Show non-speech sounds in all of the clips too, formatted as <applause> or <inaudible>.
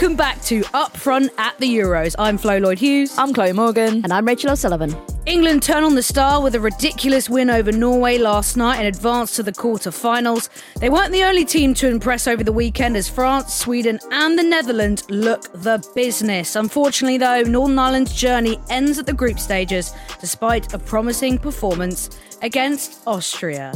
Welcome back to Up Front at the Euros. I'm Flo Lloyd Hughes. I'm Chloe Morgan. And I'm Rachel O'Sullivan. England turn on the star with a ridiculous win over Norway last night and advance to the quarter-finals. They weren't the only team to impress over the weekend as France, Sweden and the Netherlands look the business. Unfortunately though, Northern Ireland's journey ends at the group stages despite a promising performance against Austria.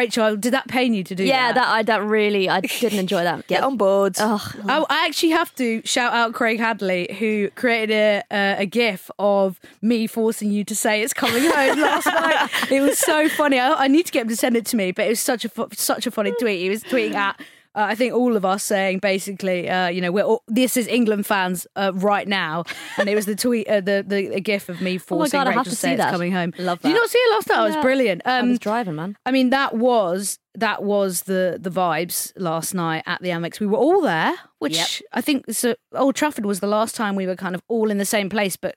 Rachel, did that pain you to do Yeah, that? that I that really I didn't enjoy that. <laughs> Get on board. Ugh. I, I actually have to shout out Craig Hadley, who created a, a, a GIF of me forcing you to say it's coming home last <laughs> night. It was so funny. I, I need to get him to send it to me, but it was such a fu- such a funny tweet. He was tweeting at. Uh, I think all of us saying basically, uh, you know, we're all, this is England fans uh, right now, and it was the tweet, uh, the the gif of me forcing oh God, I Rachel have to say see it's that. coming home. Love that. Did you not see it last night? It was Yeah. brilliant. I Um, was driving, man. I mean, that was that was the the vibes last night at the Amex. We were all there, which I think so. Old Trafford was the last time we were kind of all in the same place, but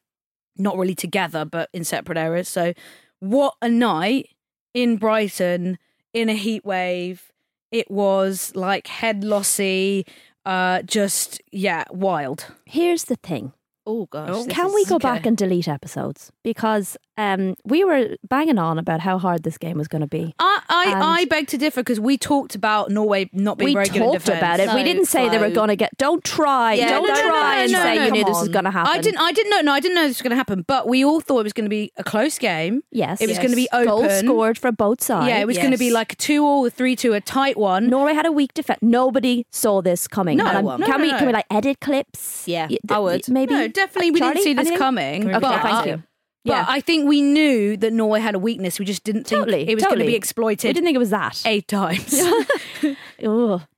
not really together, but in separate areas. So, what a night in Brighton in a heat wave! It was like head lossy, uh, just yeah, wild. Here's the thing. Oh gosh. this Can we go okay. back and delete episodes? Because um, we were banging on about how hard this game was going to be. I I, I beg to differ because we talked about Norway not being very good in talked about it. we didn't say they were going to get. Don't try. Yeah, don't no, try and say you knew this was going to happen. I didn't. I didn't know. No, I didn't know this was going to happen. But we all thought it was going to be a close game. Yes, it was going to be Goals open. scored for both sides. Yeah, it was going to be like a two all, a three two, a tight one. Norway had a weak defense. Nobody saw this coming. No one. Can we can we like edit clips? Yeah, I would. Maybe no, definitely we Charlie, didn't see this anything? coming. Okay, thank you. Yeah. But I think we knew that Norway had a weakness. We just didn't think Totally, it was going to be exploited We didn't think it was that. eight times. <laughs>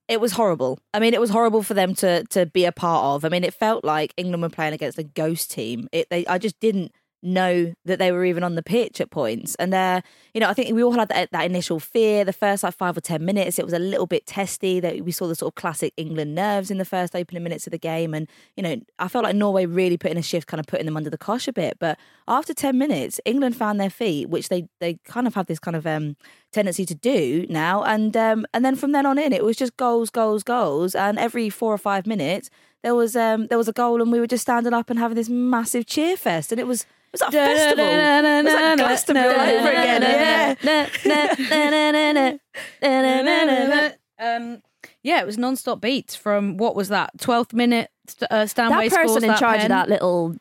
It was horrible. I mean, it was horrible for them to to be a part of. I mean, it felt like England were playing against a ghost team. It, they, I just didn't know that they were even on the pitch at points. And uh, you know, I think we all had that, that initial fear. The first like five or ten minutes, it was a little bit testy. That we saw the sort of classic England nerves in the first opening minutes of the game, and you know, I felt like Norway really put in a shift, kind of putting them under the cosh a bit. But after ten minutes, England found their feet, which they they kind of have this kind of um, tendency to do now. And um, and then from then on in, it was just goals, goals, goals, and every four or five minutes. There was um there was a goal and we were just standing up and having this massive cheer fest and it was was a festival. It was like Glastonbury all over again. Yeah. um, yeah, it was non-stop beats from what was that? Twelfth minute st- uh, That person in that charge pen. of that little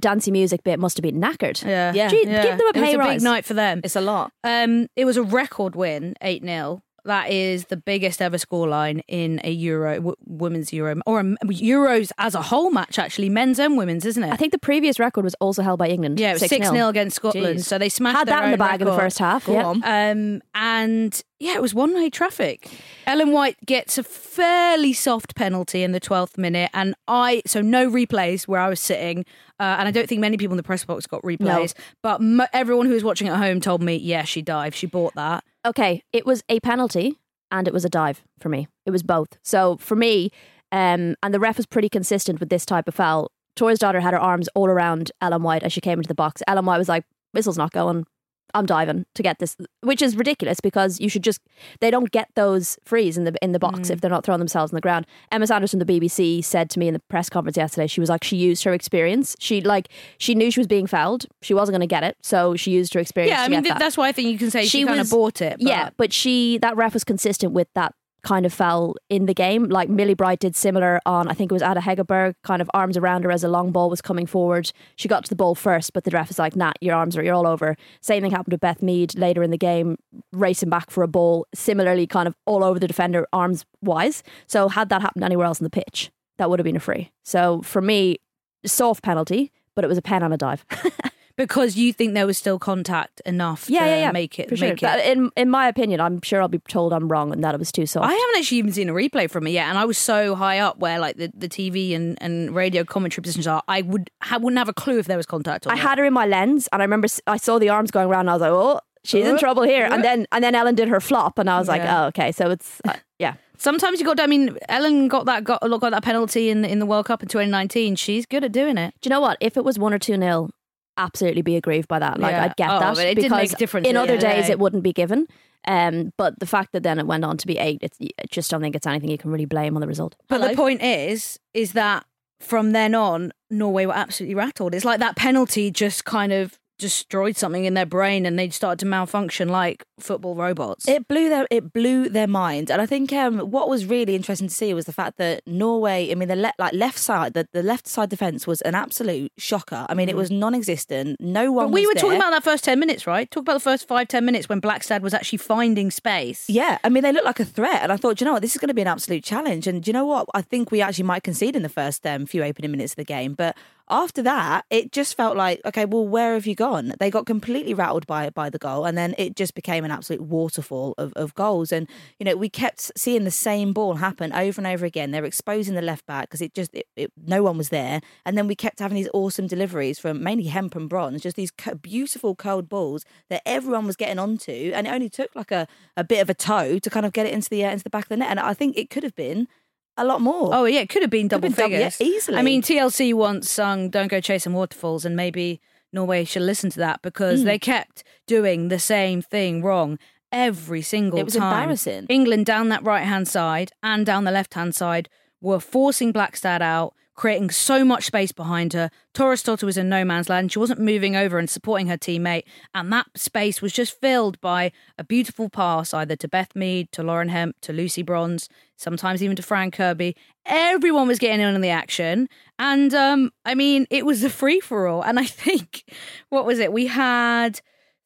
dancey music bit must have been knackered. Yeah, Yeah. Gee, give them a pay It was a big night for them. It's a lot. Um, it was a record win, eight 0 That is the biggest ever scoreline in a Euro, w- women's Euro, or a, Euros as a whole match. Actually, men's and women's, isn't it? I think the previous record was also held by England. yeah, it was 6-0. six 0 against Scotland. Jeez. So they smashed Had that in the bag in the first half. Go yeah. on. Um, and yeah, it was one way traffic. Ellen White gets a fairly soft penalty in the 12th minute. And I, so no replays where I was sitting. Uh, and I don't think many people in the press box got replays. But mo- everyone who was watching at home told me, yeah, she dived. She bought that. Okay, it was a penalty and it was a dive for me. It was both. So for me, um, and the ref was pretty consistent with this type of foul. Thorisdottir had her arms all around Ellen White as she came into the box. Ellen White was like, "Whistle's not going. I'm diving to get this," which is ridiculous because you should just they don't get those frees in the in the box mm. if they're not throwing themselves on the ground. Emma Sanders from the BBC said to me in the press conference yesterday, she was like, she used her experience. She like she knew she was being fouled. She wasn't going to get it, so she used her experience. Yeah, I mean, th- that. that's why I think you can say she, She kind was- of bought it. But Yeah, but she that ref was consistent with that kind of fell in the game. Like Millie Bright did similar on I think it was Ada Hegerberg, kind of arms around her as a long ball was coming forward. She got to the ball first, but the ref is like, nah, your arms are you're all over. Same thing happened to Beth Mead later in the game, racing back for a ball, similarly kind of all over the defender arms wise. So had that happened anywhere else in the pitch, that would have been a free. So for me, soft penalty, but it was a pen on a dive. <laughs> because you think there was still contact enough yeah, to yeah, yeah. make it sure. make But it. in in my opinion, I'm sure I'll be told I'm wrong and that it was too soft. I haven't actually even seen a replay from it yet, and I was so high up where like the, the TV and, and radio commentary positions are. I would ha- wouldn't have a clue if there was contact. Or I not. had her in my lens, and I remember I saw the arms going around. And I was like, "Oh, she's in trouble here." And then and then Ellen did her flop, and I was like, Yeah. "Oh, okay." So it's uh, yeah, Sometimes you got. I mean, Ellen got that got, got that penalty in in the World Cup in 2019. She's good at doing it. Do you know what? If it was one or two nil, absolutely be aggrieved by that. Like Yeah. I'd get Oh, that but it because make a difference in other end days it wouldn't be given. Um, but the fact that then it went on to be eight, it's, I just don't think it's anything you can really blame on the result. But the point is, is that from then on, Norway were absolutely rattled. It's like that penalty just kind of destroyed something in their brain, and they started to malfunction like football robots. It blew their it blew their mind, and I think um, what was really interesting to see was the fact that Norway. I mean, the le- like left side, the, the left side defense was an absolute shocker. I mean, it was non-existent. No one. Mm. but we were talking about that first 10 minutes, right? Talk about the first five, 10 minutes when Blakstad was actually finding space. Yeah, I mean, they looked like a threat, and I thought, "Do you know what, this is going to be an absolute challenge. And do you know what, I think we actually might concede in the first um, few opening minutes of the game, but after that, it just felt like, okay, well, where have you gone? They got completely rattled by by the goal, and then it just became an absolute waterfall of, of goals. And you know, we kept seeing the same ball happen over and over again. They're exposing the left back because it just it, it, no one was there, and then we kept having these awesome deliveries from mainly Hemp and Bronze, just these beautiful curled balls that everyone was getting onto, and it only took like a, a bit of a toe to kind of get it into the uh, into the back of the net. And I think it could have been a lot more. Oh, yeah, it could have been double have been double- yeah, figures. easily. I mean, TLC once sung Don't Go Chasing Waterfalls, and maybe Norway should listen to that Mm. because they kept doing the same thing wrong every single time. It was time. embarrassing. England down that right hand side and down the left hand side were forcing Blakstad out, creating so much space behind her. Thorisdottir was in no man's land. She wasn't moving over and supporting her teammate. And that space was just filled by a beautiful pass, either to Beth Mead, to Lauren Hemp, to Lucy Bronze, sometimes even to Fran Kirby. Everyone was getting in on the action. And um, I mean, it was a free for all. And I <laughs> think, what was it? We had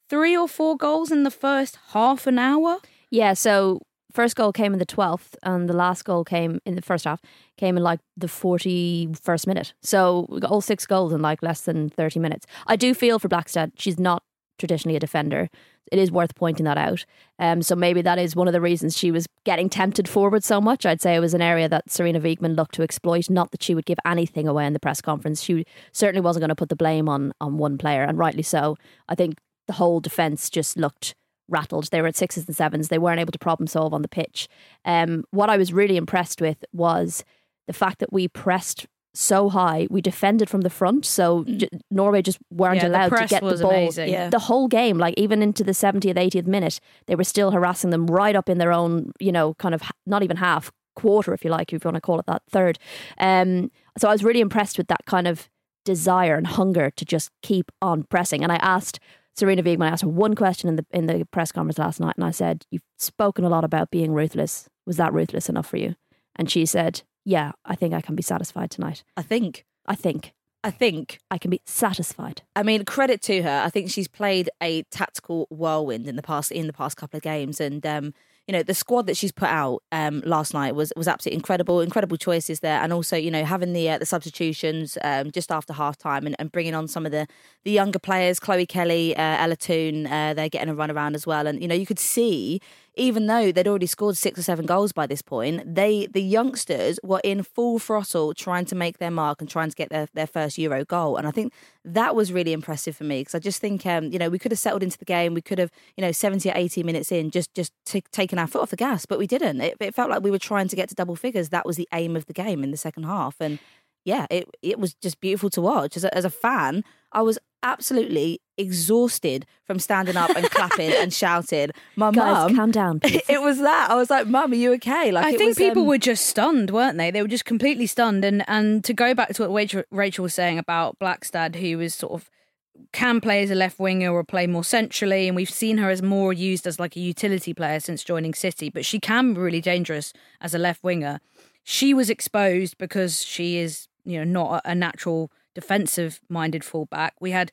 three or four goals in the first half an hour. Yeah, so first goal came in the 12th and the last goal came in the first half came in like the 41st minute. So we got all six goals in like less than 30 minutes. I do feel for Blakstad. She's not traditionally a defender. It is worth pointing that out. Um, so maybe that is one of the reasons she was getting tempted forward so much. I'd say it was an area that Sarina Wiegman looked to exploit not that she would give anything away in the press conference. She certainly wasn't going to put the blame on on one player and rightly so. I think the whole defence just looked rattled. They were at sixes and sevens. They weren't able to problem solve on the pitch. Um, what I was really impressed with was the fact that we pressed so high. We defended from the front, so j- Norway just weren't Mm. Yeah, allowed to press get the was ball. amazing. Yeah. The whole game, like even into the 70th, 80th minute, they were still harassing them right up in their own, you know, kind of not even half quarter, if you like, if you want to call it that third. Um, so I was really impressed with that kind of desire and hunger to just keep on pressing. And I asked Sarina Wiegman, I asked her one question in the in the press conference last night, and I said, "You've spoken a lot about being ruthless. Was that ruthless enough for you?" And she said, "Yeah, I think I can be satisfied tonight. I think. I think I think. I can be satisfied." I mean, credit to her. I think she's played a tactical whirlwind in the past in the past couple of games, and um, you know the squad that she's put out um, last night was was absolutely incredible. Incredible choices there, and also you know having the uh, the substitutions um, just after half time and, and bringing on some of the the younger players, Chloe Kelly, uh, Ella Toone. Uh, they're getting a run around as well, and you know you could see even though they'd already scored six or seven goals by this point, they the youngsters were in full throttle trying to make their mark and trying to get their, their first Euro goal. And I think that was really impressive for me because I just think um, you know we could have settled into the game. We could have you know seventy or eighty minutes in just just t- taken our foot off the gas, but we didn't. It, it felt like we were trying to get to double figures. That was the aim of the game in the second half, and yeah, it it was just beautiful to watch. As a, as a fan, I was absolutely exhausted from standing up and clapping and <laughs> shouting. My Guys, mum, calm down. <laughs> please. it was that. I was like, "Mum, are you okay?" Like I think was, people um, were just stunned, weren't they? They were just completely stunned. And and to go back to what Rachel, was saying about Blakstad, who was sort of can play as a left winger or play more centrally, and we've seen her as more used as like a utility player since joining City, but she can be really dangerous as a left winger. She was exposed because she is, you know, not a natural defensive minded fullback. We had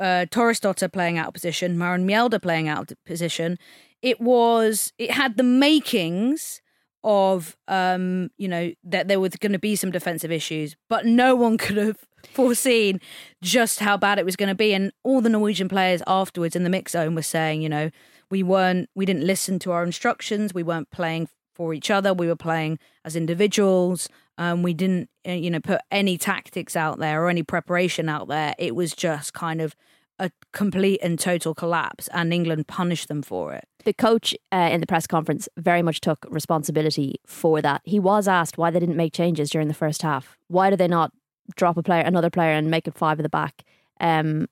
uh, Thorisdottir playing out of position, Maren Mjelde playing out of position. It was, it had the makings of, um, you know, that there was going to be some defensive issues, but no one <laughs> could have foreseen just how bad it was going to be. And all the Norwegian players afterwards in the mix zone were saying, you know, we weren't, we didn't listen to our instructions. We weren't playing for each other. We were playing as individuals. Um, we didn't, uh, you know, put any tactics out there or any preparation out there. It was just kind of a complete and total collapse, and England punished them for it. the coach uh, in the press conference very much took responsibility for that. He was asked why they didn't make changes during the first half. Why did they not drop a player, another player, and make it five at the back? Um,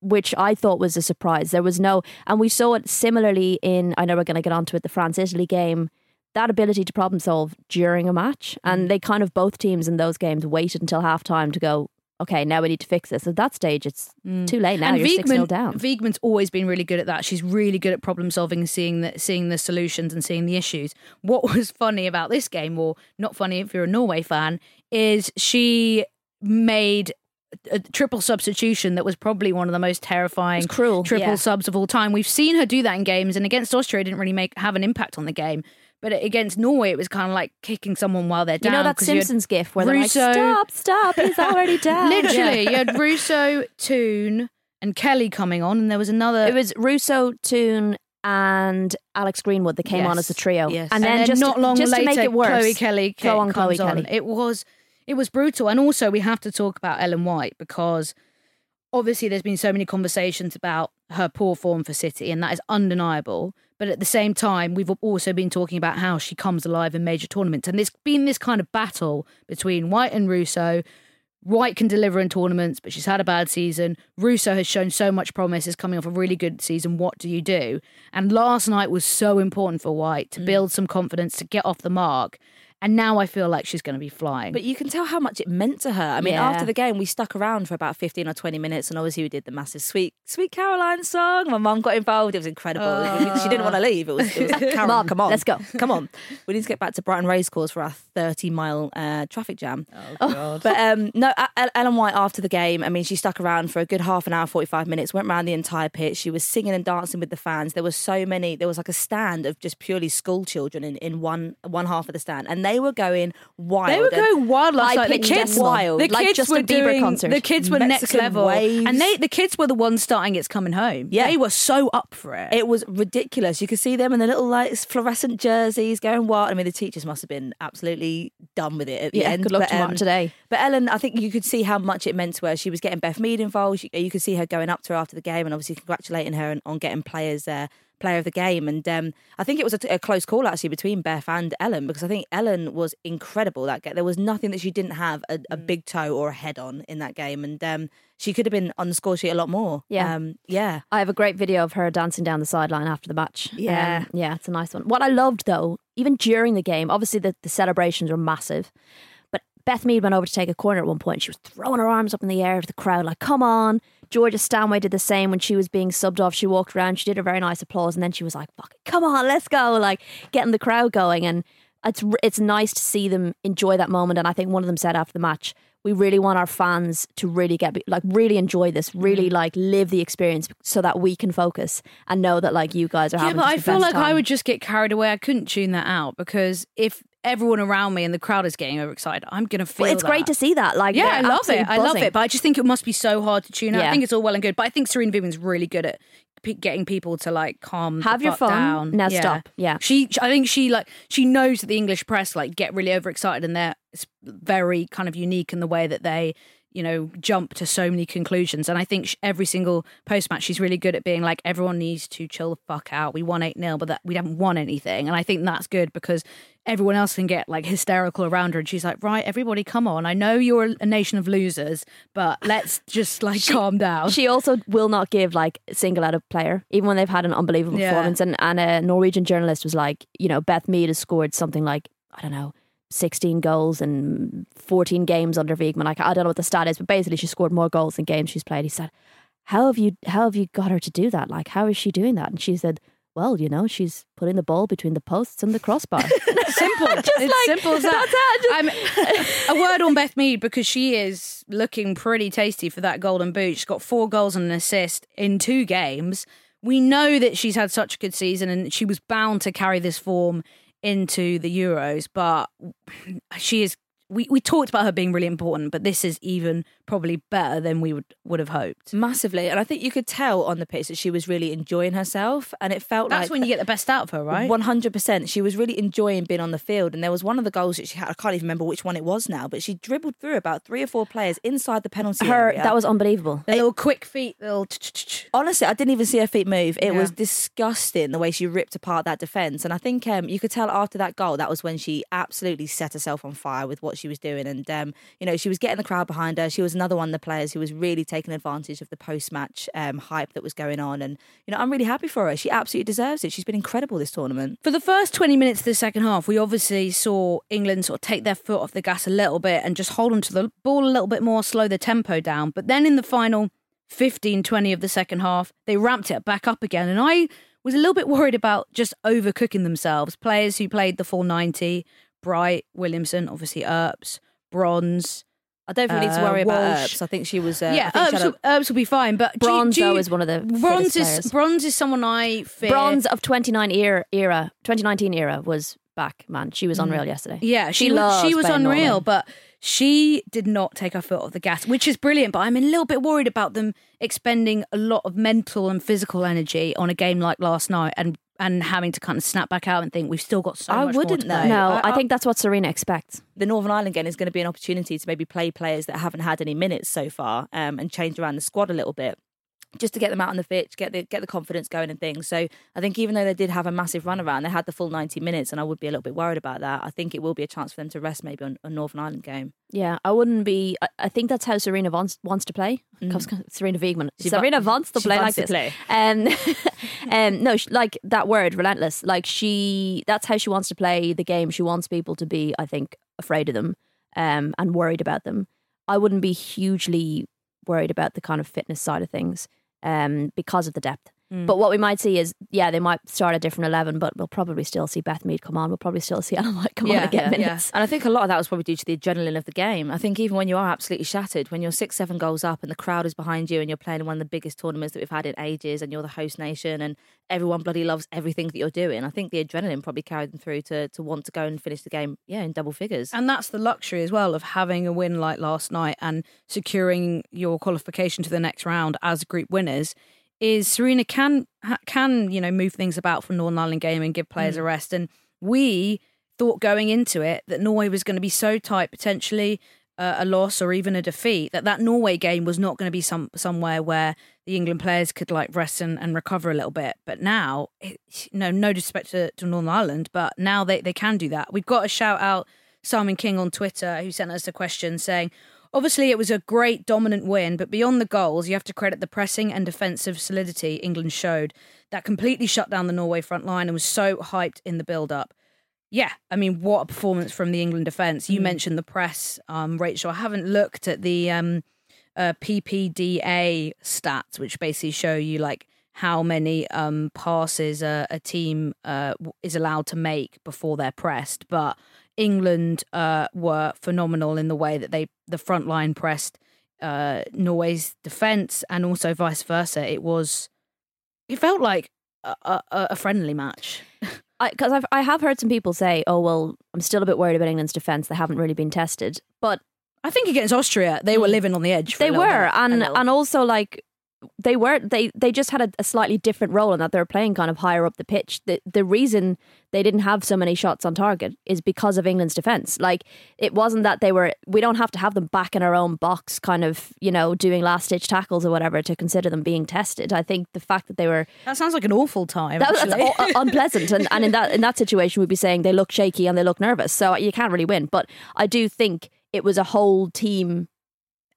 which I thought was a surprise. There was no, and we saw it similarly in. I know we're going to get onto it. The France Italy game. That ability to problem solve during a match, Mm. and they kind of both teams in those games waited until half time to go. Okay, now we need to fix this. At that stage, it's too late now. Mm. and You're six 0 Wiegman, down. Wiegman's always been really good at that. She's really good at problem solving and seeing the seeing the solutions and seeing the issues. What was <laughs> funny about this game, or not funny if you're a Norway fan, is she made a triple substitution that was probably one of the most terrifying cruel, triple yeah. subs of all time. We've seen her do that in games, and against Austria, it didn't really make have an impact on the game. But against Norway, it was kind of like kicking someone while they're down. You know that Simpsons gif where they're like, "Stop, stop, he's <laughs> already down." Literally, you had <laughs> Russo, Toone, and Kelly coming on, and there was another. It was Russo, Toone, and Alex Greenwood that came on as a trio. Yes. And, then, just, not long just later, to make it worse, Chloe Kelly throw on comes Chloe Kelly. It was it was brutal, and also we have to talk about Ellen White because obviously there's been so many conversations about her poor form for City, and that is undeniable. But at the same time, we've also been talking about how she comes alive in major tournaments, and there's been this kind of battle between White and Russo. White can deliver in tournaments, but she's had a bad season. Russo has shown so much promise, is coming off a really good season. What do you do? And last night was so important for White to mm. build some confidence, to get off the mark. And now I feel like she's going to be flying. But you can tell how much it meant to her. I mean, Yeah. after the game, we stuck around for about 15 or 20 minutes, and obviously we did the massive Sweet Sweet Caroline song. My mum got involved. It was incredible. I mean, she didn't want to leave. It was, it was like, Karen, Mum, come on. let's go. Come on. We need to get back to Brighton Racecourse for our 30 mile uh, traffic jam. oh, God. But um, no, A- A- Ellen White after the game, I mean, she stuck around for a good half an hour, 45 minutes, went around the entire pitch. She was singing and dancing with the fans. There was so many, there was like a stand of just purely school children in, in one one half of the stand. And they were going wild. They were going wild last night. The kids, wild. the Like kids Justin were Bieber doing. concert. The kids were next level, waves. and they the kids were the ones starting. It's coming home. Yeah. they were so up for it. It was ridiculous. You could see them in the little like fluorescent jerseys going wild. I mean, the teachers must have been absolutely done with it at the Yeah, end. good luck But, um, today. But Ellen, I think you could see how much it meant to her. She was getting Beth Mead involved. You, you could see her going up to her after the game and obviously congratulating her on, on getting players uh, player of the game. And um, I think it was a, a close call actually between Beth and Ellen because I think Ellen was incredible that game. There was nothing that she didn't have a, a big toe or a head on in that game, and um, she could have been on the score sheet a lot more. Yeah. um, yeah. I have a great video of her dancing down the sideline after the match. Yeah. Um, yeah, it's a nice one. What I loved though, even during the game, obviously the, the celebrations were massive, Beth Mead went over to take a corner at one point. She was throwing her arms up in the air to the crowd, like, come on. Georgia Stanway did the same when she was being subbed off. She walked around, she did a very nice applause, and then she was like, fuck it, come on, let's go. Like, getting the crowd going. And it's, it's nice to see them enjoy that moment. And I think one of them said after the match, we really want our fans to really get like really enjoy this, really Mm. like live the experience so that we can focus and know that like you guys are yeah, but I feel like I would just get carried away. I couldn't tune that out because if everyone around me and the crowd is getting overexcited, I'm gonna feel. Well, it's great to see that. Like, Yeah, I love it. absolutely I love it. But I just think it must be so hard to tune out. I think it's all well and good, but I think Sarina Wiegman's really good at p- getting people to like calm, Have your fun. down. Now stop. Yeah. she. I think she like she knows that the English press like get really overexcited and they're very kind of unique in the way that they. You know, jump to so many conclusions, and I think every single post match, she's really good at being like, everyone needs to chill the fuck out. We won eight 0 but that we haven't won anything, and I think that's good because everyone else can get like hysterical around her, and she's like, right, everybody, come on. I know you're a nation of losers, but let's just like calm down. She also will not give like single out of player, even when they've had an unbelievable Yeah. performance. And, and a Norwegian journalist was like, you know, Beth Mead has scored something like, I don't know, 16 goals and 14 games under Wiegman. Like, I don't know what the stat is, but basically she scored more goals than games she's played. He said, how have you, how have you got her to do that? Like, how is she doing that? And she said, well, you know, she's putting the ball between the posts and the crossbar. <laughs> simple. <laughs> it's simple as that. I'm- <laughs> a word on Beth Mead because she is looking pretty tasty for that golden boot. She's got four goals and an assist in two games. We know that she's had such a good season and she was bound to carry this form into the Euros, but she is. We, we talked about her being really important, but this is even probably better than we would, would have hoped. Massively. And I think you could tell on the pitch that she was really enjoying herself. And it felt That's like. when you get the best out of her, right? One hundred percent. She was really enjoying being on the field, and there was one of the goals that she had. I can't even remember which one it was now, but she dribbled through about three or four players inside the penalty her, area. that was unbelievable. The little quick feet, little. honestly, I didn't even see her feet move. It Yeah. was disgusting the way she ripped apart that defense, and I think um, you could tell after that goal that was when she absolutely set herself on fire with what she was doing, and um, you know she was getting the crowd behind her. She was another one of the players who was really taking advantage of the post-match um, hype that was going on, and you know I'm really happy for her. She absolutely deserves it. She's been incredible this tournament. For the first 20 minutes of the second half, we obviously saw England sort of take their foot off the gas a little bit and just hold onto the ball a little bit more, slow the tempo down. But then in the final 15, 20 of the second half, they ramped it back up again. And I was a little bit worried about just overcooking themselves. Players who played the full 90, Bright, Williamson, obviously Earps, Bronze. I don't think we need to Uh, worry about Walsh. Earps. I think she was. Uh, yeah, I think Earps had will, will be fine. But do you- Bronze, do you- is one of the Bronze is, players. bronze is someone I fear. Bronze of 29 era, era 2019 era was back, man. She was unreal yesterday. Mm. Yeah, she, She was, she was unreal, Norway. but she did not take her foot off the gas, which is brilliant. But I'm a little bit worried about them expending a lot of mental and physical energy on a game like last night and and having to kind of snap back out and think we've still got so I much more wouldn't to though. No, I- I, I- think that's what Sarina expects. the Northern Ireland game is going to be an opportunity to maybe play players that haven't had any minutes so far um, and change around the squad a little bit. Just to get them out on the pitch, get the get the confidence going and things. So I think even though they did have a massive run around, they had the full ninety minutes, and I would be a little bit worried about that. I think it will be a chance for them to rest maybe on a Northern Ireland game. Yeah, I wouldn't be. I, I think that's how Sarina wants wants to play. Sarina Wiegman. She Sarina wants to play wants like to this. play. Um, <laughs> um, no, like that word, relentless. Like she, that's how she wants to play the game. She wants people to be, I think, afraid of them, um, and worried about them. I wouldn't be hugely worried about the kind of fitness side of things, um, because of the depth. Mm. But what we might see is, yeah, they might start a different eleven, but we'll probably still see Beth Mead come on. We'll probably still see <laughs> Ellen White come on and get minutes. And I think a lot of that was probably due to the adrenaline of the game. I think even when you are absolutely shattered, when you're six, seven goals up and the crowd is behind you and you're playing in one of the biggest tournaments that we've had in ages and you're the host nation and everyone bloody loves everything that you're doing, I think the adrenaline probably carried them through to, to want to go and finish the game, yeah, in double figures. And that's the luxury as well of having a win like last night and securing your qualification to the next round as group winners. Is Sarina can can you know move things about for Northern Ireland game and give players a rest. And we thought going into it that Norway was going to be so tight, potentially uh, a loss or even a defeat, that that Norway game was not going to be some somewhere where the England players could like rest and, and recover a little bit. But now, it, no no disrespect to, to Northern Ireland, but now they, they can do that. We've got a shout out Simon King on Twitter who sent us a question saying, Obviously, it was a great dominant win, but beyond the goals, you have to credit the pressing and defensive solidity England showed that completely shut down the Norway front line and was so hyped in the build up. Yeah, I mean, what a performance from the England defence. You mentioned the press, um, Rachel. I haven't looked at the um, uh, PPDA stats, which basically show you like how many um, passes a, a team uh, is allowed to make before they're pressed. But England uh, were phenomenal in the way that they the front line pressed uh, Norway's defence, and also vice versa. It was, it felt like a, a, a friendly match. <laughs> because I've I have heard some people say, "Oh well, I'm still a bit worried about England's defence. They haven't really been tested." But I think against Austria, they were living on the edge. For they were, bit, and and also like they were they they just had a, a slightly different role in that they were playing kind of higher up the pitch. The the reason they didn't have so many shots on target is because of England's defence. Like it wasn't that they were. We don't have to have them back in our own box, kind of you know doing last ditch tackles or whatever to consider them being tested. I think the fact that they were that sounds like an awful time. that, actually. u- unpleasant, and, and in that in that situation, we'd be saying they look shaky and they look nervous, so you can't really win. But I do think it was a whole team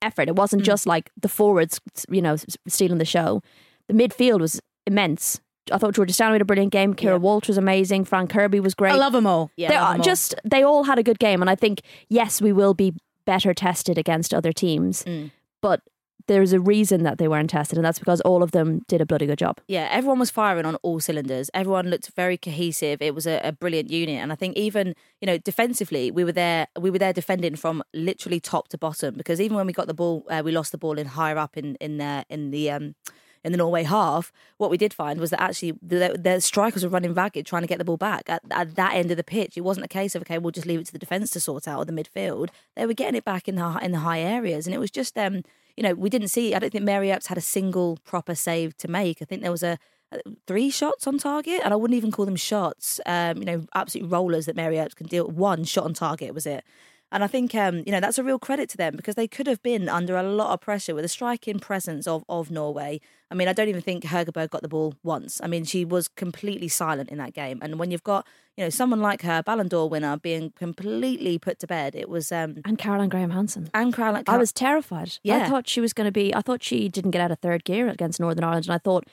effort. It wasn't just like the forwards, you know, stealing the show. The midfield was immense. I thought Georgia Stanway had a brilliant game. Keira Walsh was amazing. Fran Kirby was great. I love them all. Yeah, they I love all. just they all had a good game, and I think yes, we will be better tested against other teams, Mm. but there's a reason that they weren't tested, and that's because all of them did a bloody good job. yeah, everyone was firing on all cylinders. Everyone looked very cohesive. It was a, a brilliant unit, and I think even you know defensively, we were there. We were there defending from literally top to bottom because even when we got the ball, uh, we lost the ball in higher up in in the in the um in the Norway half. What we did find was that actually the, the strikers were running ragged trying to get the ball back at, at that end of the pitch. It wasn't a case of okay, we'll just leave it to the defence to sort out or the midfield. They were getting it back in the in the high areas, and it was just um you know, we didn't see. I don't think Mary Earps had a single proper save to make. I think there was a uh, three shots on target, and I wouldn't even call them shots. Um, you know, absolute rollers that Mary Earps can deal. One shot on target was it. And I think um, you know that's a real credit to them because they could have been under a lot of pressure with the striking presence of of Norway. I mean, I don't even think Hegerberg got the ball once. I mean, she was completely silent in that game. And when you've got you know someone like her, Ballon d'Or winner, being completely put to bed, it was um, And Caroline Graham Hansen. and Caroline. I was terrified. Yeah. I thought she was going to be. I thought she didn't get out of third gear against Northern Ireland, and I thought,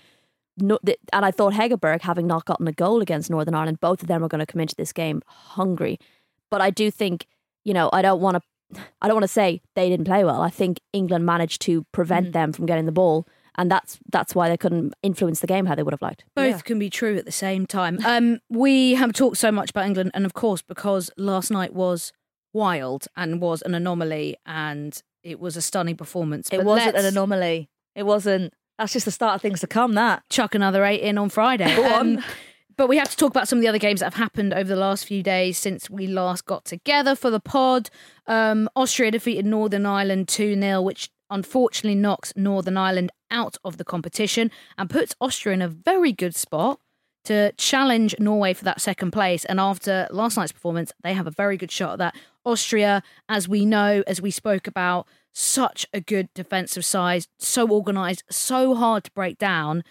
no, and I thought Hegerberg, having not gotten a goal against Northern Ireland, both of them were going to come into this game hungry. But I do think, you know, I don't want to. I don't want to say they didn't play well. I think England managed to prevent Mm. them from getting the ball, and that's that's why they couldn't influence the game how they would have liked. Both Yeah. can be true at the same time. Um, we have talked so much about England, and of course, because last night was wild and was an anomaly, and it was a stunning performance. It But wasn't an anomaly. It wasn't. That's just the start of things to come. That. Chuck another eight in on Friday. Go on. Um, but we have to talk about some of the other games that have happened over the last few days since we last got together for the pod. Um, Austria defeated Northern Ireland 2 0, which unfortunately knocks Northern Ireland out of the competition and puts Austria in a very good spot to challenge Norway for that second place. And after last night's performance, they have a very good shot at that. Austria, as we know, as we spoke about, such a good defensive side, so organised, so hard to break down.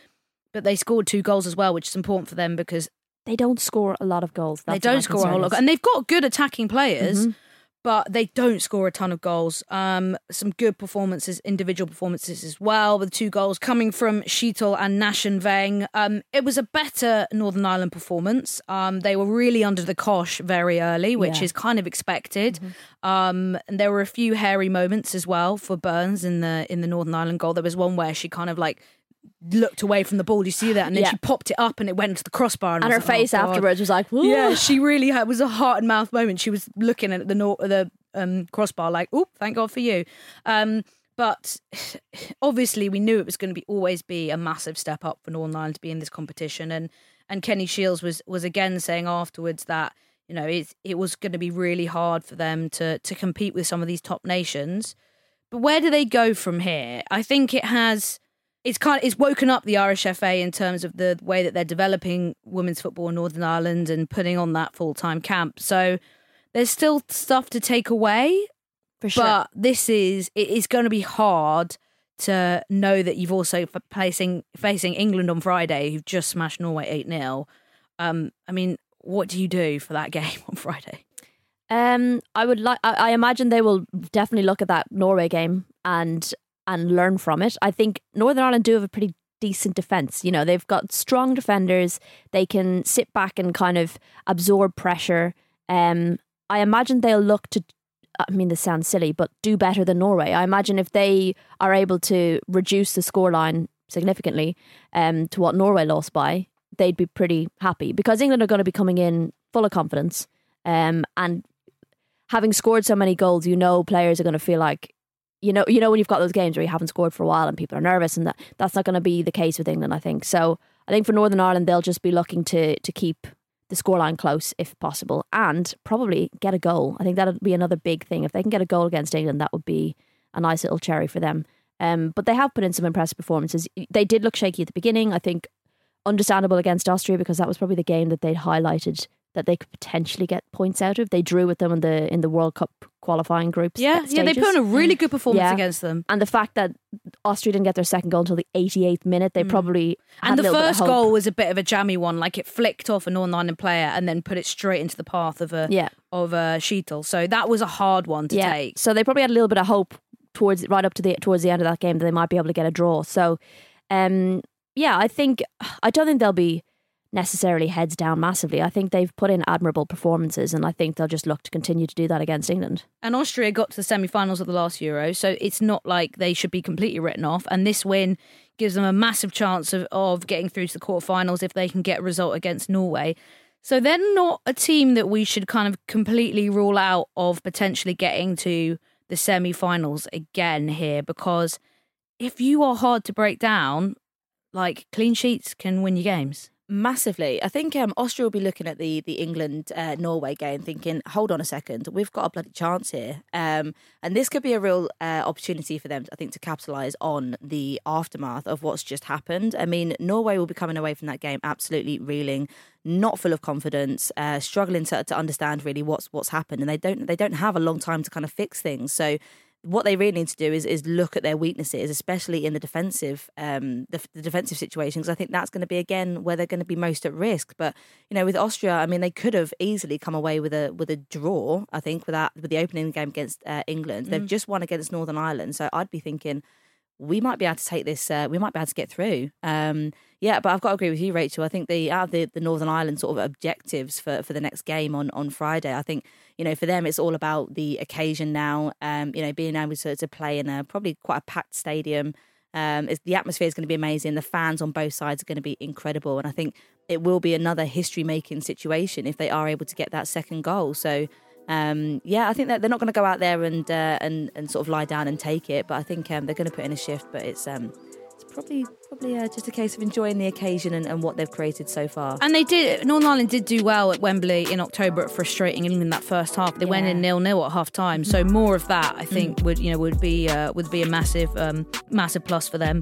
But they scored two goals as well, which is important for them because They don't score a lot of goals. they That's my don't score a whole lot. And they've got good attacking players, Mhm. but they don't score a ton of goals. Um, some good performances, individual performances as well, with two goals coming from Schiechtl and Naschenweng. Um, it was a better Northern Ireland performance. Um, they were really under the cosh very early, which Yeah. is kind of expected. Um, and there were a few hairy moments as well for Burns in the in the Northern Ireland goal. There was one where she kind of like looked away from the ball. Do you see that? And then Yeah. she popped it up and it went into the crossbar. and I her like, oh, face God. afterwards was like, Yeah, she really had it was a heart and mouth moment. She was looking at the nor- the um, crossbar like, "Oh, thank God for you." Um, but <sighs> obviously, we knew it was going to be always be a massive step up for Northern Ireland to be in this competition, and and Kenny Shiels was was again saying afterwards that you know it it was going to be really hard for them to to compete with some of these top nations. But where do they go from here? I think it has it's kind of, it's woken up the Irish FA in terms of the way that they're developing women's football in Northern Ireland and putting on that full time camp. So there's still stuff to take away, for sure. but this is it is going to be hard to know that you've also f- facing facing England on Friday, who've just smashed Norway eight 0 Um, I mean, what do you do for that <laughs> game on Friday? Um, I would like. I, I imagine they will definitely look at that Norway game and and learn from it. I think Northern Ireland do have a pretty decent defense. You know, they've got strong defenders. They can sit back and kind of absorb pressure. Um, I imagine they'll look to. I mean, this sounds silly, but do better than Norway. I imagine if they are able to reduce the scoreline significantly um, to what Norway lost by, they'd be pretty happy because England are going to be coming in full of confidence. Um, and having scored so many goals, you know players are going to feel like you know you know when you've got those games where you haven't scored for a while and people are nervous, and that that's not going to be the case with England. I think so. I think for Northern Ireland, they'll just be looking to to keep the scoreline close if possible, and probably get a goal. I think that'll be another big thing. If they can get a goal against England, that would be a nice little cherry for them. Um, but they have put in some impressive performances. They did look shaky at the beginning. I think understandable against Austria because that was probably the game that they'd highlighted that they could potentially get points out of. They drew with them in the in the World Cup qualifying groups. Yeah, yeah, they put on a really good performance Yeah. against them. and the fact that Austria didn't get their second goal until the 88th minute, they probably Mm. And a the first goal was a bit of a jammy one, like it flicked off a Northern Ireland player and then put it straight into the path of a Yeah. of a Schiechtl. So that was a hard one to yeah. take. So they probably had a little bit of hope towards right up to the towards the end of that game that they might be able to get a draw. So, um, yeah, I think I don't think they'll be necessarily heads down massively. I think they've put in admirable performances, and I think they'll just look to continue to do that against England. And Austria got to the semi-finals of the last Euro, so it's not like they should be completely written off. And this win gives them a massive chance of, of getting through to the quarterfinals if they can get a result against Norway. So they're not a team that we should kind of completely rule out of potentially getting to the semi-finals again here, because if you are hard to break down, like clean sheets can win you games. Massively. I think um, Austria will be looking at the the England uh, Norway game, thinking, "Hold on a second, we've got a bloody chance here." Um, and this could be a real uh, opportunity for them, I think, to capitalise on the aftermath of what's just happened. I mean, Norway will be coming away from that game absolutely reeling, not full of confidence, uh, struggling to, to understand really what's what's happened, and they don't they don't have a long time to kind of fix things. So what they really need to do is is look at their weaknesses, especially in the defensive um, the, the defensive situations. I think that's going to be again where they're going to be most at risk. But you know, with Austria, I mean, they could have easily come away with a with a draw. I think with that with the opening game against uh, England, they've just won against Northern Ireland. So I'd be thinking we might be able to take this. Uh, we might be able to get through. Um, yeah, but I've got to agree with you, Rachel. I think the out of the, the Northern Ireland sort of objectives for, for the next game on, on Friday, I think you know for them it's all about the occasion now. Um, you know, being able to, to play in a probably quite a packed stadium. Um, the atmosphere is going to be amazing. The fans on both sides are going to be incredible, and I think it will be another history making situation if they are able to get that second goal. So. Um, yeah, I think that they're not going to go out there and uh, and and sort of lie down and take it, but I think um, they're going to put in a shift. But it's um, it's probably probably uh, just a case of enjoying the occasion and, and what they've created so far. And they did. Northern Ireland did do well at Wembley in October at frustrating England that first half. They went in nil nil at half time. So more of that, I think, would you know would be uh, would be a massive um, massive plus for them.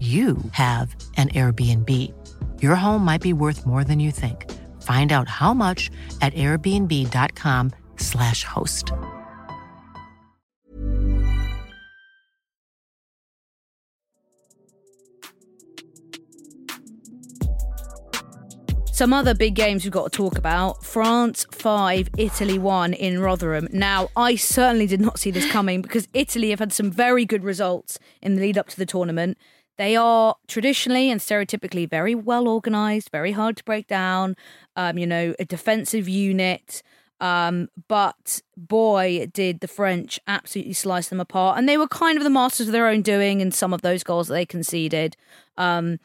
you have an Airbnb. Your home might be worth more than you think. Find out how much at airbnb.com/slash host. Some other big games we've got to talk about France 5, Italy 1 in Rotherham. Now, I certainly did not see this coming because Italy have had some very good results in the lead up to the tournament. They are traditionally and stereotypically very well organised, very hard to break down, um, you know, a defensive unit. Um, but boy, did the French absolutely slice them apart. And they were kind of the masters of their own doing in some of those goals that they conceded. Um,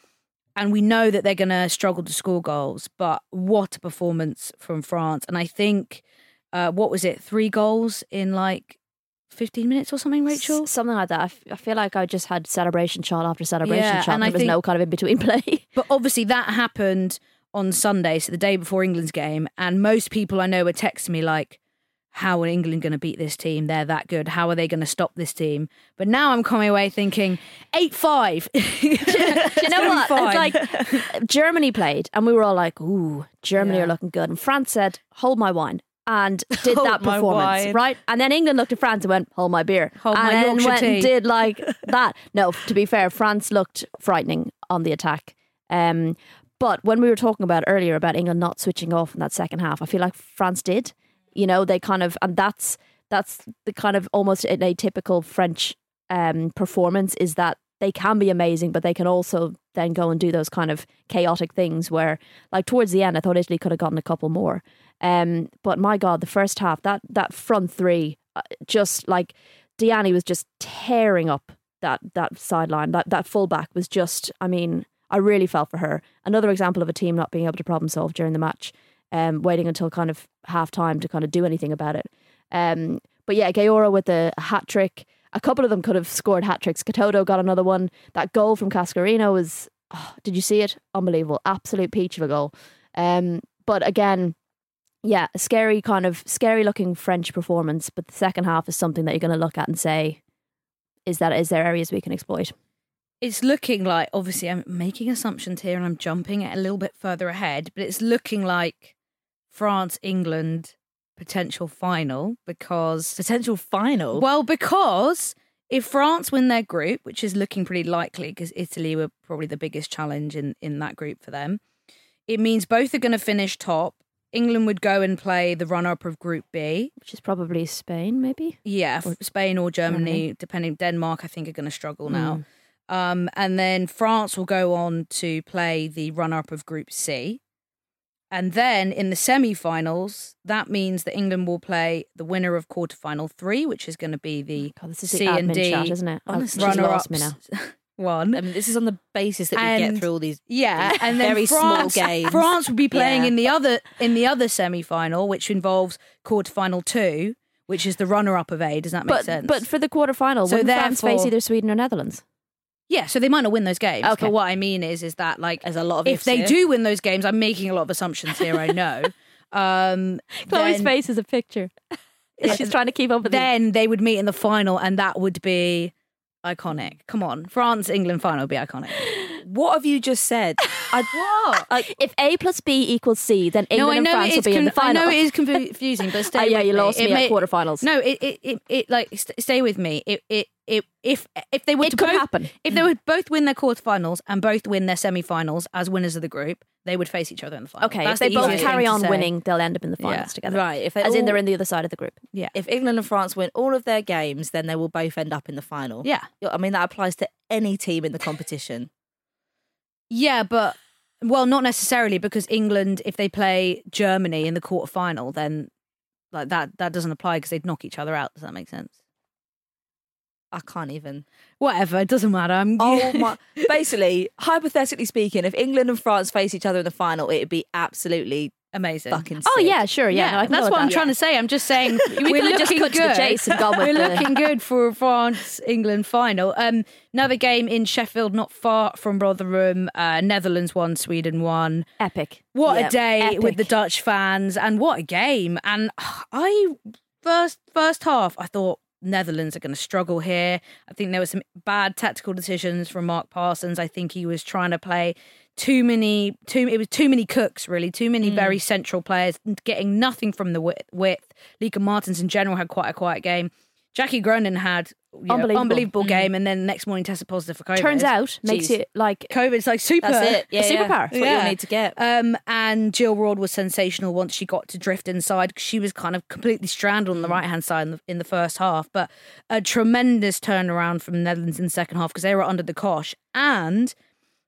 and we know that they're going to struggle to score goals, but what a performance from France. And I think, uh, what was it, three goals in like 15 minutes or something, Rachel? S- something like that. I, f- I feel like I just had celebration shot after celebration Yeah, shot. and And I there was think- no kind of in between <laughs> play. But obviously, that happened on Sunday, so the day before England's game. And most people I know were texting me like, how are England going to beat this team? They're that good. How are they going to stop this team? But now I'm coming away thinking 8 5. <laughs> Do you know what? It's like Germany played, and we were all like, "Ooh, Germany Yeah. are looking good." And France said, "Hold my wine." And <laughs> did Hold that performance, right? And then England looked at France and went, "Hold my beer," Hold and my then Yorkshire went and did like <laughs> that. No, to be fair, France looked frightening on the attack. Um, but when we were talking about earlier about England not switching off in that second half, I feel like France did. You know, they kind of, and that's that's the kind of almost an atypical French um, performance is that they can be amazing, but they can also then go and do those kind of chaotic things where, like towards the end, I thought Italy could have gotten a couple more. Um, but my God, the first half, that that front three, uh, just like Diani was just tearing up that that sideline. That that fullback was just, I mean, I really felt for her. Another example of a team not being able to problem solve during the match, um, waiting until kind of half time to kind of do anything about it. Um, but yeah, Geyoro with a, hat trick. A couple of them could have scored hat tricks. Katoto got another one. That goal from Cascarino was, oh, did you see it? Unbelievable. Absolute peach of a goal. Um, but again, yeah, a scary kind of scary looking French performance. But the second half is something that you're going to look at and say, is that is there areas we can exploit? it's looking like, obviously, I'm making assumptions here and I'm jumping it a little bit further ahead, but it's looking like France, England potential final because Potential final. Well, because if France win their group, which is looking pretty likely because Italy were probably the biggest challenge in, in that group for them, it means both are going to finish top. England would go and play the runner up of Group B. Which is probably Spain, maybe. Yeah, Or- Spain or Germany, Germany. depending. Denmark, I think, are going to struggle now. Um, and then France will go on to play the runner up of Group C. And then in the semi finals, that means that England will play the winner of quarterfinal three, which is going to be the God, this is C the and D chat, isn't it? Honestly, runner ups. <laughs> one. I mean, this is on the basis that we get through all these Yeah, these and then very France, small games. France will be playing Yeah. in the other in the other semi final, which involves quarterfinal two, which is the runner-up of A. Does that make But sense? but for the quarterfinal, So so France face either Sweden or Netherlands. yeah, so they might not win those games. Okay. But what I mean is, is that like There's a lot of if they here. do win those games, I'm making a lot of assumptions here. I know. <laughs> Um, Chloe's then- face is a picture. <laughs> She's trying to keep up with then they would meet in the final, and that would be iconic. Come on, France England final would be iconic. <laughs> What have you just said? I, <laughs> What? like, If A plus B equals C, then England no, I and France will is. be in the final. I know it is <laughs> confusing, but stay. Ah, yeah, with you me. lost It me at quarterfinals. No, it, it, it, it like st- stay with me. It, it, it, if if they were It to could both, happen. if they would both win their quarterfinals and both win their semi-finals as winners of the group, they would face each other in the final. Okay, That's if they the both carry on winning, they'll end up in the finals Yeah. together. right. If they As in they're in the other side of the group. Yeah, if England and France win all of their games, then they will both end up in the final. yeah, I mean, that applies to any team in the competition. Yeah, but well, not necessarily because England, if they play Germany in the quarterfinal, then like that that doesn't apply because they'd knock each other out. Does that make sense? I can't even. Whatever, it doesn't matter. I'm Oh <laughs> my! Basically, hypothetically speaking, if England and France face each other in the final, it'd be absolutely amazing. fucking. Oh yeah, sure, yeah. no, that's what I'm that. trying to say. I'm just saying <laughs> We we're could've just looking cut to the good. chase and gone with we're the- looking <laughs> good for a France England final. Um, another game in Sheffield, not far from Rotherham. Uh, Netherlands won, Sweden won. Epic. What Yeah, a day epic. with the Dutch fans, and what a game! And I first first half, I thought Netherlands are going to struggle here. I think there were some bad tactical decisions from Mark Parsons. I think he was trying to play too many too it was too many cooks really too many Mm. very central players getting nothing from the width, width. Lieke Martens in general had quite a quiet game Jackie Groenen had you know, Unbelievable. unbelievable Mm. game and then the next morning tested positive for COVID Turns out makes Jeez. you like COVID's like super That's it. Yeah, A yeah. superpower. That's what Yeah. you'll need to get. um, and Jill Roord was sensational once she got to drift inside. She was kind of completely stranded on the right hand side in the, in the first half, but a tremendous turnaround from the Netherlands in the second half because they were under the cosh. And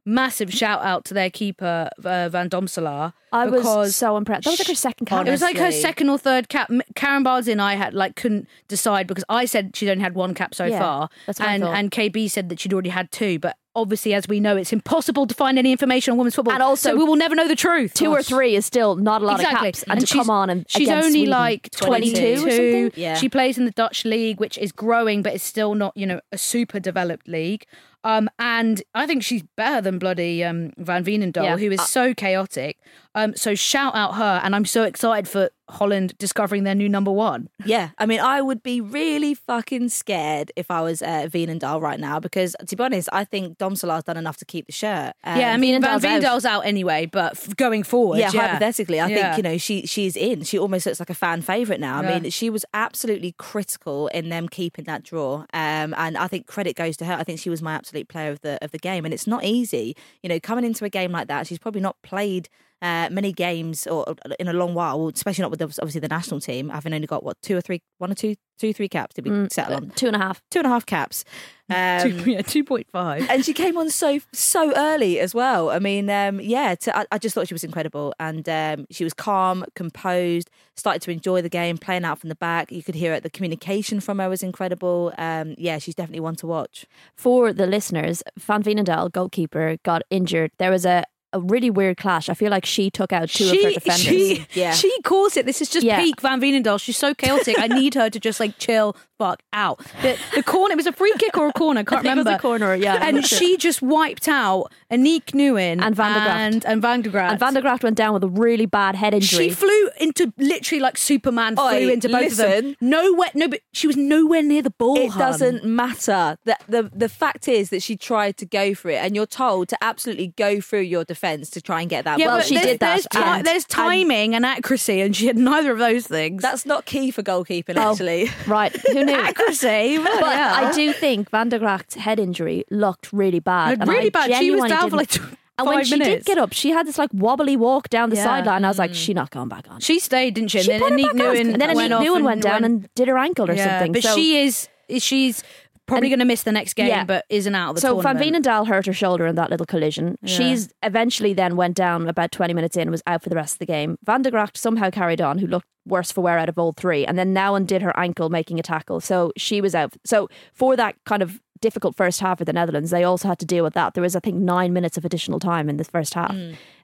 massive shout out to their keeper uh, Van Domselaar. I was so impressed. That was like her second cap. it was like her second or third cap. Karen Bardsey and I had like couldn't decide because I said she'd only had one cap so Yeah, far, and and KB said that she'd already had two. But obviously, as we know, it's impossible to find any information on women's football, And also, so we will never know the truth. two or three is still not a lot exactly. of caps, and, to she's- come on and she's only Sweden, like 22 or something. Yeah. She plays in the Dutch league, which is growing, but it's still not you know a super developed league. Um, and I think she's better than bloody um, Van Veenendaal, Yeah. who is Uh, so chaotic. Um, so shout out her, and I'm so excited for Holland discovering their new number one. Yeah, I mean, I would be really fucking scared if I was uh, Veenendaal right now because, to be honest, I think Domselaar's done enough to keep the shirt. Um, yeah, I mean Van Veenendaal's out. Out anyway, but f- going forward, yeah, yeah, hypothetically, I Yeah. think you know she she's in. She almost looks like a fan favorite now. I Yeah. mean, she was absolutely critical in them keeping that draw, um, and I think credit goes to her. I think she was my absolute player of the of the game, and it's not easy. You know, coming into a game like that, she's probably not played. Uh, many games or in a long while, especially not with the, obviously the national team, having only got what two or three, one or two, two, three caps. Did we Mm, settle on Two and a half. two and a half caps? <laughs> Um, Two, yeah, two point five. and she came on so so early as well. I mean, um, yeah, to, I, I just thought she was incredible, and um, she was calm, composed, started to enjoy the game, playing out from the back. You could hear it. The communication from her was incredible. Um, yeah, she's definitely one to watch. For the listeners, Van Veenendaal, goalkeeper, got injured. There was a, a really weird clash. I feel like she took out two of her defenders. She, Yeah. she calls it. This is just Yeah. peak Van Veenendaal. She's so chaotic. I need her to just like chill fuck out. The, the corner, it was a free kick or a corner, I can't think it was remember. a corner, yeah, And not sure. she just wiped out Aniek Nouwen And Van der Gragt. and, and Van der Gragt. and Van der Gragt went down with a really bad head injury. She flew into literally like Superman flew into both of them. Nowhere, no, but she was nowhere near the ball. It hun. doesn't matter. The, the the fact is that she tried to go for it, and you're told to absolutely go through your defence to try and get that. Yeah. Well, but she did that, There's, ti- and- there's timing and accuracy, and she had neither of those things. That's not key for goalkeeping, Oh, actually. <laughs> right, who knew? accuracy. But I do think Van der Gragt's head injury looked really bad. and really bad. She was down for like didn't- tw- And when five she did get up, she had this like wobbly walk down the Yeah. sideline. I was like, mm. she's not going back on. She stayed, didn't she? And She then put her Aniek back on. And then went Aniek off Nouwen went down and did her ankle or yeah, something. But So- she is, she's probably going to miss the next game, Yeah. but isn't out of the so Van tournament. Veenendaal hurt her shoulder in that little collision. Yeah. She's eventually then went down about 20 minutes in and was out for the rest of the game. Van der Gragt somehow carried on, who looked worse for wear out of all three. And then now undid her ankle making a tackle. So she was out. So for that kind of difficult first half for the Netherlands, they also had to deal with that. There was, I think, nine minutes of additional time in the first half.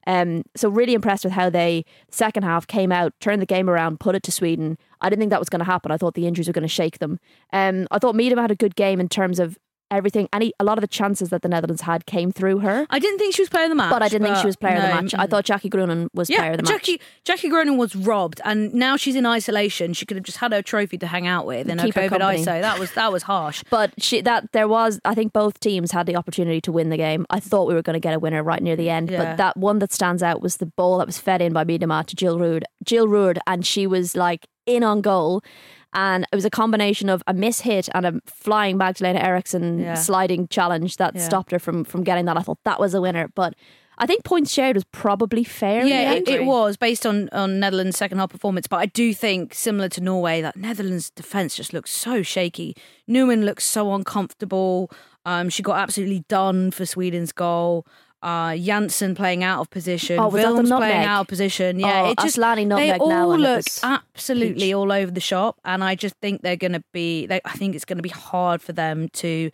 Um, so really impressed with how they second half came out, turned the game around, put it to Sweden. I didn't think that was going to happen. I thought the injuries were going to shake them. Um, I thought Miedema had a good game in terms of everything. Any a lot of the chances that the Netherlands had came through her. I didn't think she was player of the match, But I didn't think she was player of the match. I thought Jackie Groenen was yeah, player of the match. Jackie Jackie Groenen was robbed, and now she's in isolation. She could have just had her trophy to hang out with in her Keep her COVID company. ISO. That was that was harsh. <laughs> But she that there was I think both teams had the opportunity to win the game. I thought we were going to get a winner right near the end, Yeah. but that one that stands out was the ball that was fed in by Miedema to Jill Roord. Jill Roord and she was like in on goal. And it was a combination of a miss hit and a flying Magdalena Eriksson Yeah. sliding challenge that Yeah. stopped her from from getting that. I thought that was a winner, but I think points shared was probably fair. Yeah, it, it was based on on Netherlands' second half performance, but I do think similar to Norway that Netherlands' defense just looks so shaky. Nouwen looks so uncomfortable. Um, she got absolutely done for Sweden's goal. Uh, Janssen playing out of position. Oh, was that the Wilms playing out of position. Yeah, Oh, it just Aslani they all now look absolutely peach. all over the shop, and I just think they're going to be. They, I think it's going to be hard for them to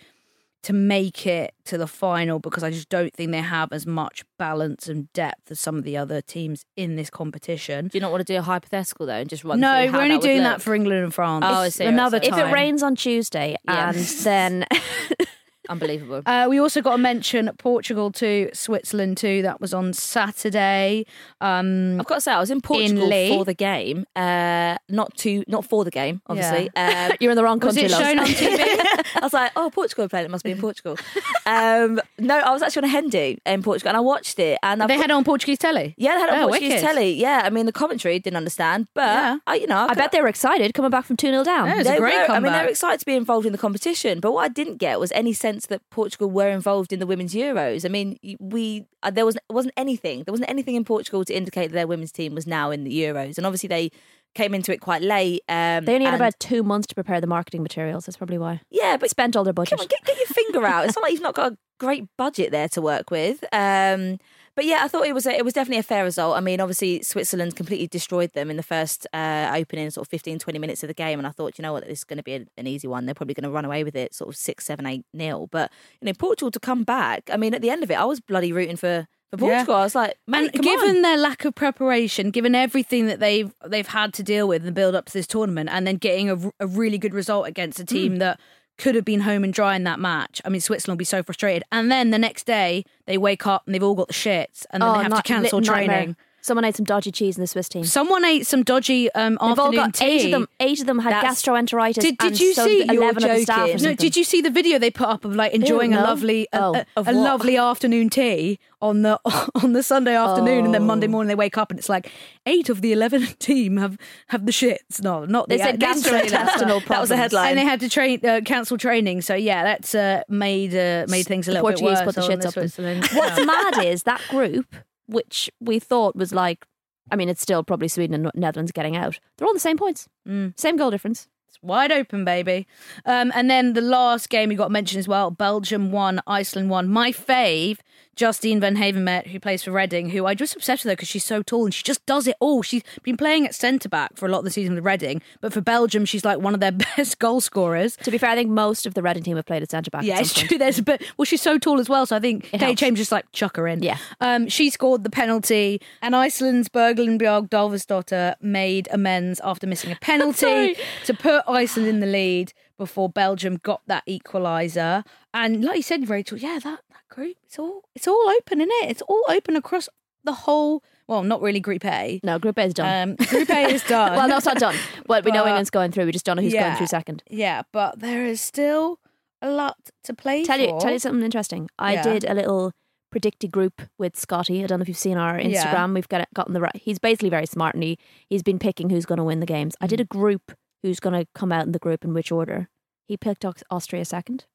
to make it to the final because I just don't think they have as much balance and depth as some of the other teams in this competition. Do you not want to do a hypothetical though and just run? No, we're only that doing look? that for England and France. Oh, I see, another I see. If it rains on Tuesday Yeah. and <laughs> then <laughs> Unbelievable. Uh, we also got to mention Portugal two, Switzerland too. That was on Saturday. Um, I've got to say, I was in Portugal Lee. for the game, uh, not to not for the game, obviously. <laughs> Um, you're in the wrong country. was it shown on TV? <laughs> I was like, oh, Portugal playing. It must be in Portugal. um, no, I was actually on a Hendu in Portugal, and I watched it. And they I've had it on Portuguese telly. yeah, they had it on Oh, Portuguese wicked. telly. Yeah, I mean the commentary didn't understand, but Yeah. I, you know, I, I bet they were excited coming back from 2 0 down. Yeah, it was a great were, I mean, they were excited to be involved in the competition, but what I didn't get was any sense that Portugal were involved in the women's Euros. I mean, we uh, there was wasn't anything. There wasn't anything in Portugal to indicate that their women's team was now in the Euros, and obviously they came into it quite late. Um, They only had about two months to prepare the marketing materials. That's probably why. yeah, but Spent all their budget. Come on, get, get your finger out. It's not like you've not got a great budget there to work with. Um, but yeah, I thought it was a, it was definitely a fair result. I mean, obviously Switzerland completely destroyed them in the first uh, opening sort of 15, 20 minutes of the game, and I thought, you know what, this is going to be a, an easy one. They're probably going to run away with it, sort of six, seven, eight nil. But you know, Portugal to come back. I mean, at the end of it, I was bloody rooting for for Portugal. I was like, man, and given their lack of preparation, given everything that they've they've had to deal with and build up to this tournament, and then getting a really good result against a team Hmm. that could have been home and dry in that match. I mean, Switzerland will be so frustrated. And then the next day they wake up and they've all got the shits, and then Oh, they have not- to cancel training. nightmare. Someone ate some dodgy cheese in the Swiss team. Someone ate some dodgy um, They've all afternoon got eight tea. of them. Eight of them had That's- gastroenteritis. Did, did and you so see? did eleven of the staff. Or joking. No, something. did you see the video they put up of like enjoying a no. lovely a, Oh. a, Of a what? lovely afternoon tea on the <laughs> on the Sunday afternoon, and then Monday Oh. morning they wake up and it's like eight of the eleven <laughs> team have have the shits. No, not They the said this trailer. gastrointestinal That was the problems. headline. and they had to train uh, cancel training. So yeah, that's uh, made uh, made things a little Portuguese bit worse. put the on shits up. Switzerland. What's mad is that group, which we thought was like, I mean, it's still probably Sweden and Netherlands getting out. They're all the same points, Mm. same goal difference. It's wide open, baby. Um, and then the last game we got mentioned as well Belgium won, Iceland won. My fave, Justine Vanhaevermaet, who plays for Reading, who I just obsessed with her because she's so tall and she just does it all. She's been playing at centre back for a lot of the season with Reading, but for Belgium, she's like one of their <laughs> best goal scorers. To be fair, I think most of the Reading team have played at centre back. Yeah, at it's point. true. There's but well, she's so tall as well. So I think Kate. James just like chuck her in. Yeah. Um, she scored the penalty, and Iceland's Berglind Björg Thorvaldsdottir made amends after missing a <laughs> penalty to put Iceland in the lead before Belgium got that equaliser. And like you said, Rachel, yeah, that group, it's all it's all open, isn't it? It's all open across the whole. Well, not really Group A. No, Group A is done. Um, Group A is <laughs> done. well, it's not done. Well, we know England's going through. We just don't know who's going through second. Yeah, but there is still a lot to play Tell for. you, tell you something interesting. I Yeah. did a little predicted group with Scotty. I don't know if you've seen our Instagram. Yeah. We've got gotten the right. He's basically very smart, and he he's been picking who's going to win the games. I Mm. did a group who's going to come out in the group in which order. He picked Austria second.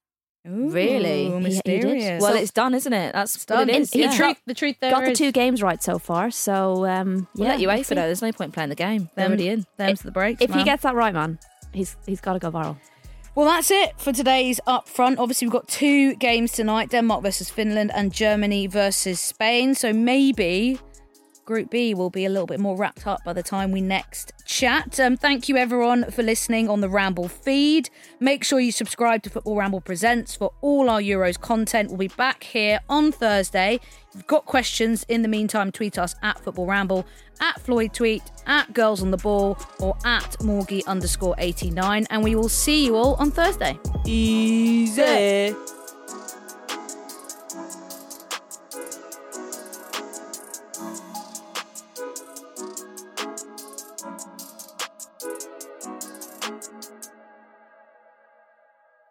Ooh, Really? He- he well, So- it's done, isn't it? That's It's what done. it is. The yeah. truth, the truth there got the two games right so far. So um, We'll yeah, let you wait for that. There's no point playing the game. They're Them- already in. Them's the breaks. If he gets that right, man, he's he's got to go viral. Well, that's it for today's up front. Obviously, we've got two games tonight Denmark versus Finland and Germany versus Spain. So maybe Group B will be a little bit more wrapped up by the time we next chat. Um, thank you, everyone, for listening on the Ramble feed. Make sure you subscribe to Football Ramble Presents for all our Euros content. We'll be back here on Thursday. If you've got questions, in the meantime, tweet us at Football Ramble, at Floyd Tweet, at Girls on the Ball, or at Morgie underscore 89. And we will see you all on Thursday. Easy.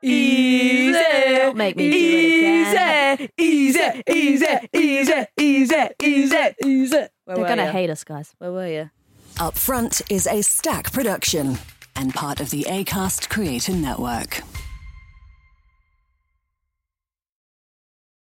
Easy. Don't make me do it again. Easy, easy, easy, easy, easy, easy. Where They're were gonna ya? hate us, guys. Where were you? Up Front is a Stak production and part of the ACAST Creator Network.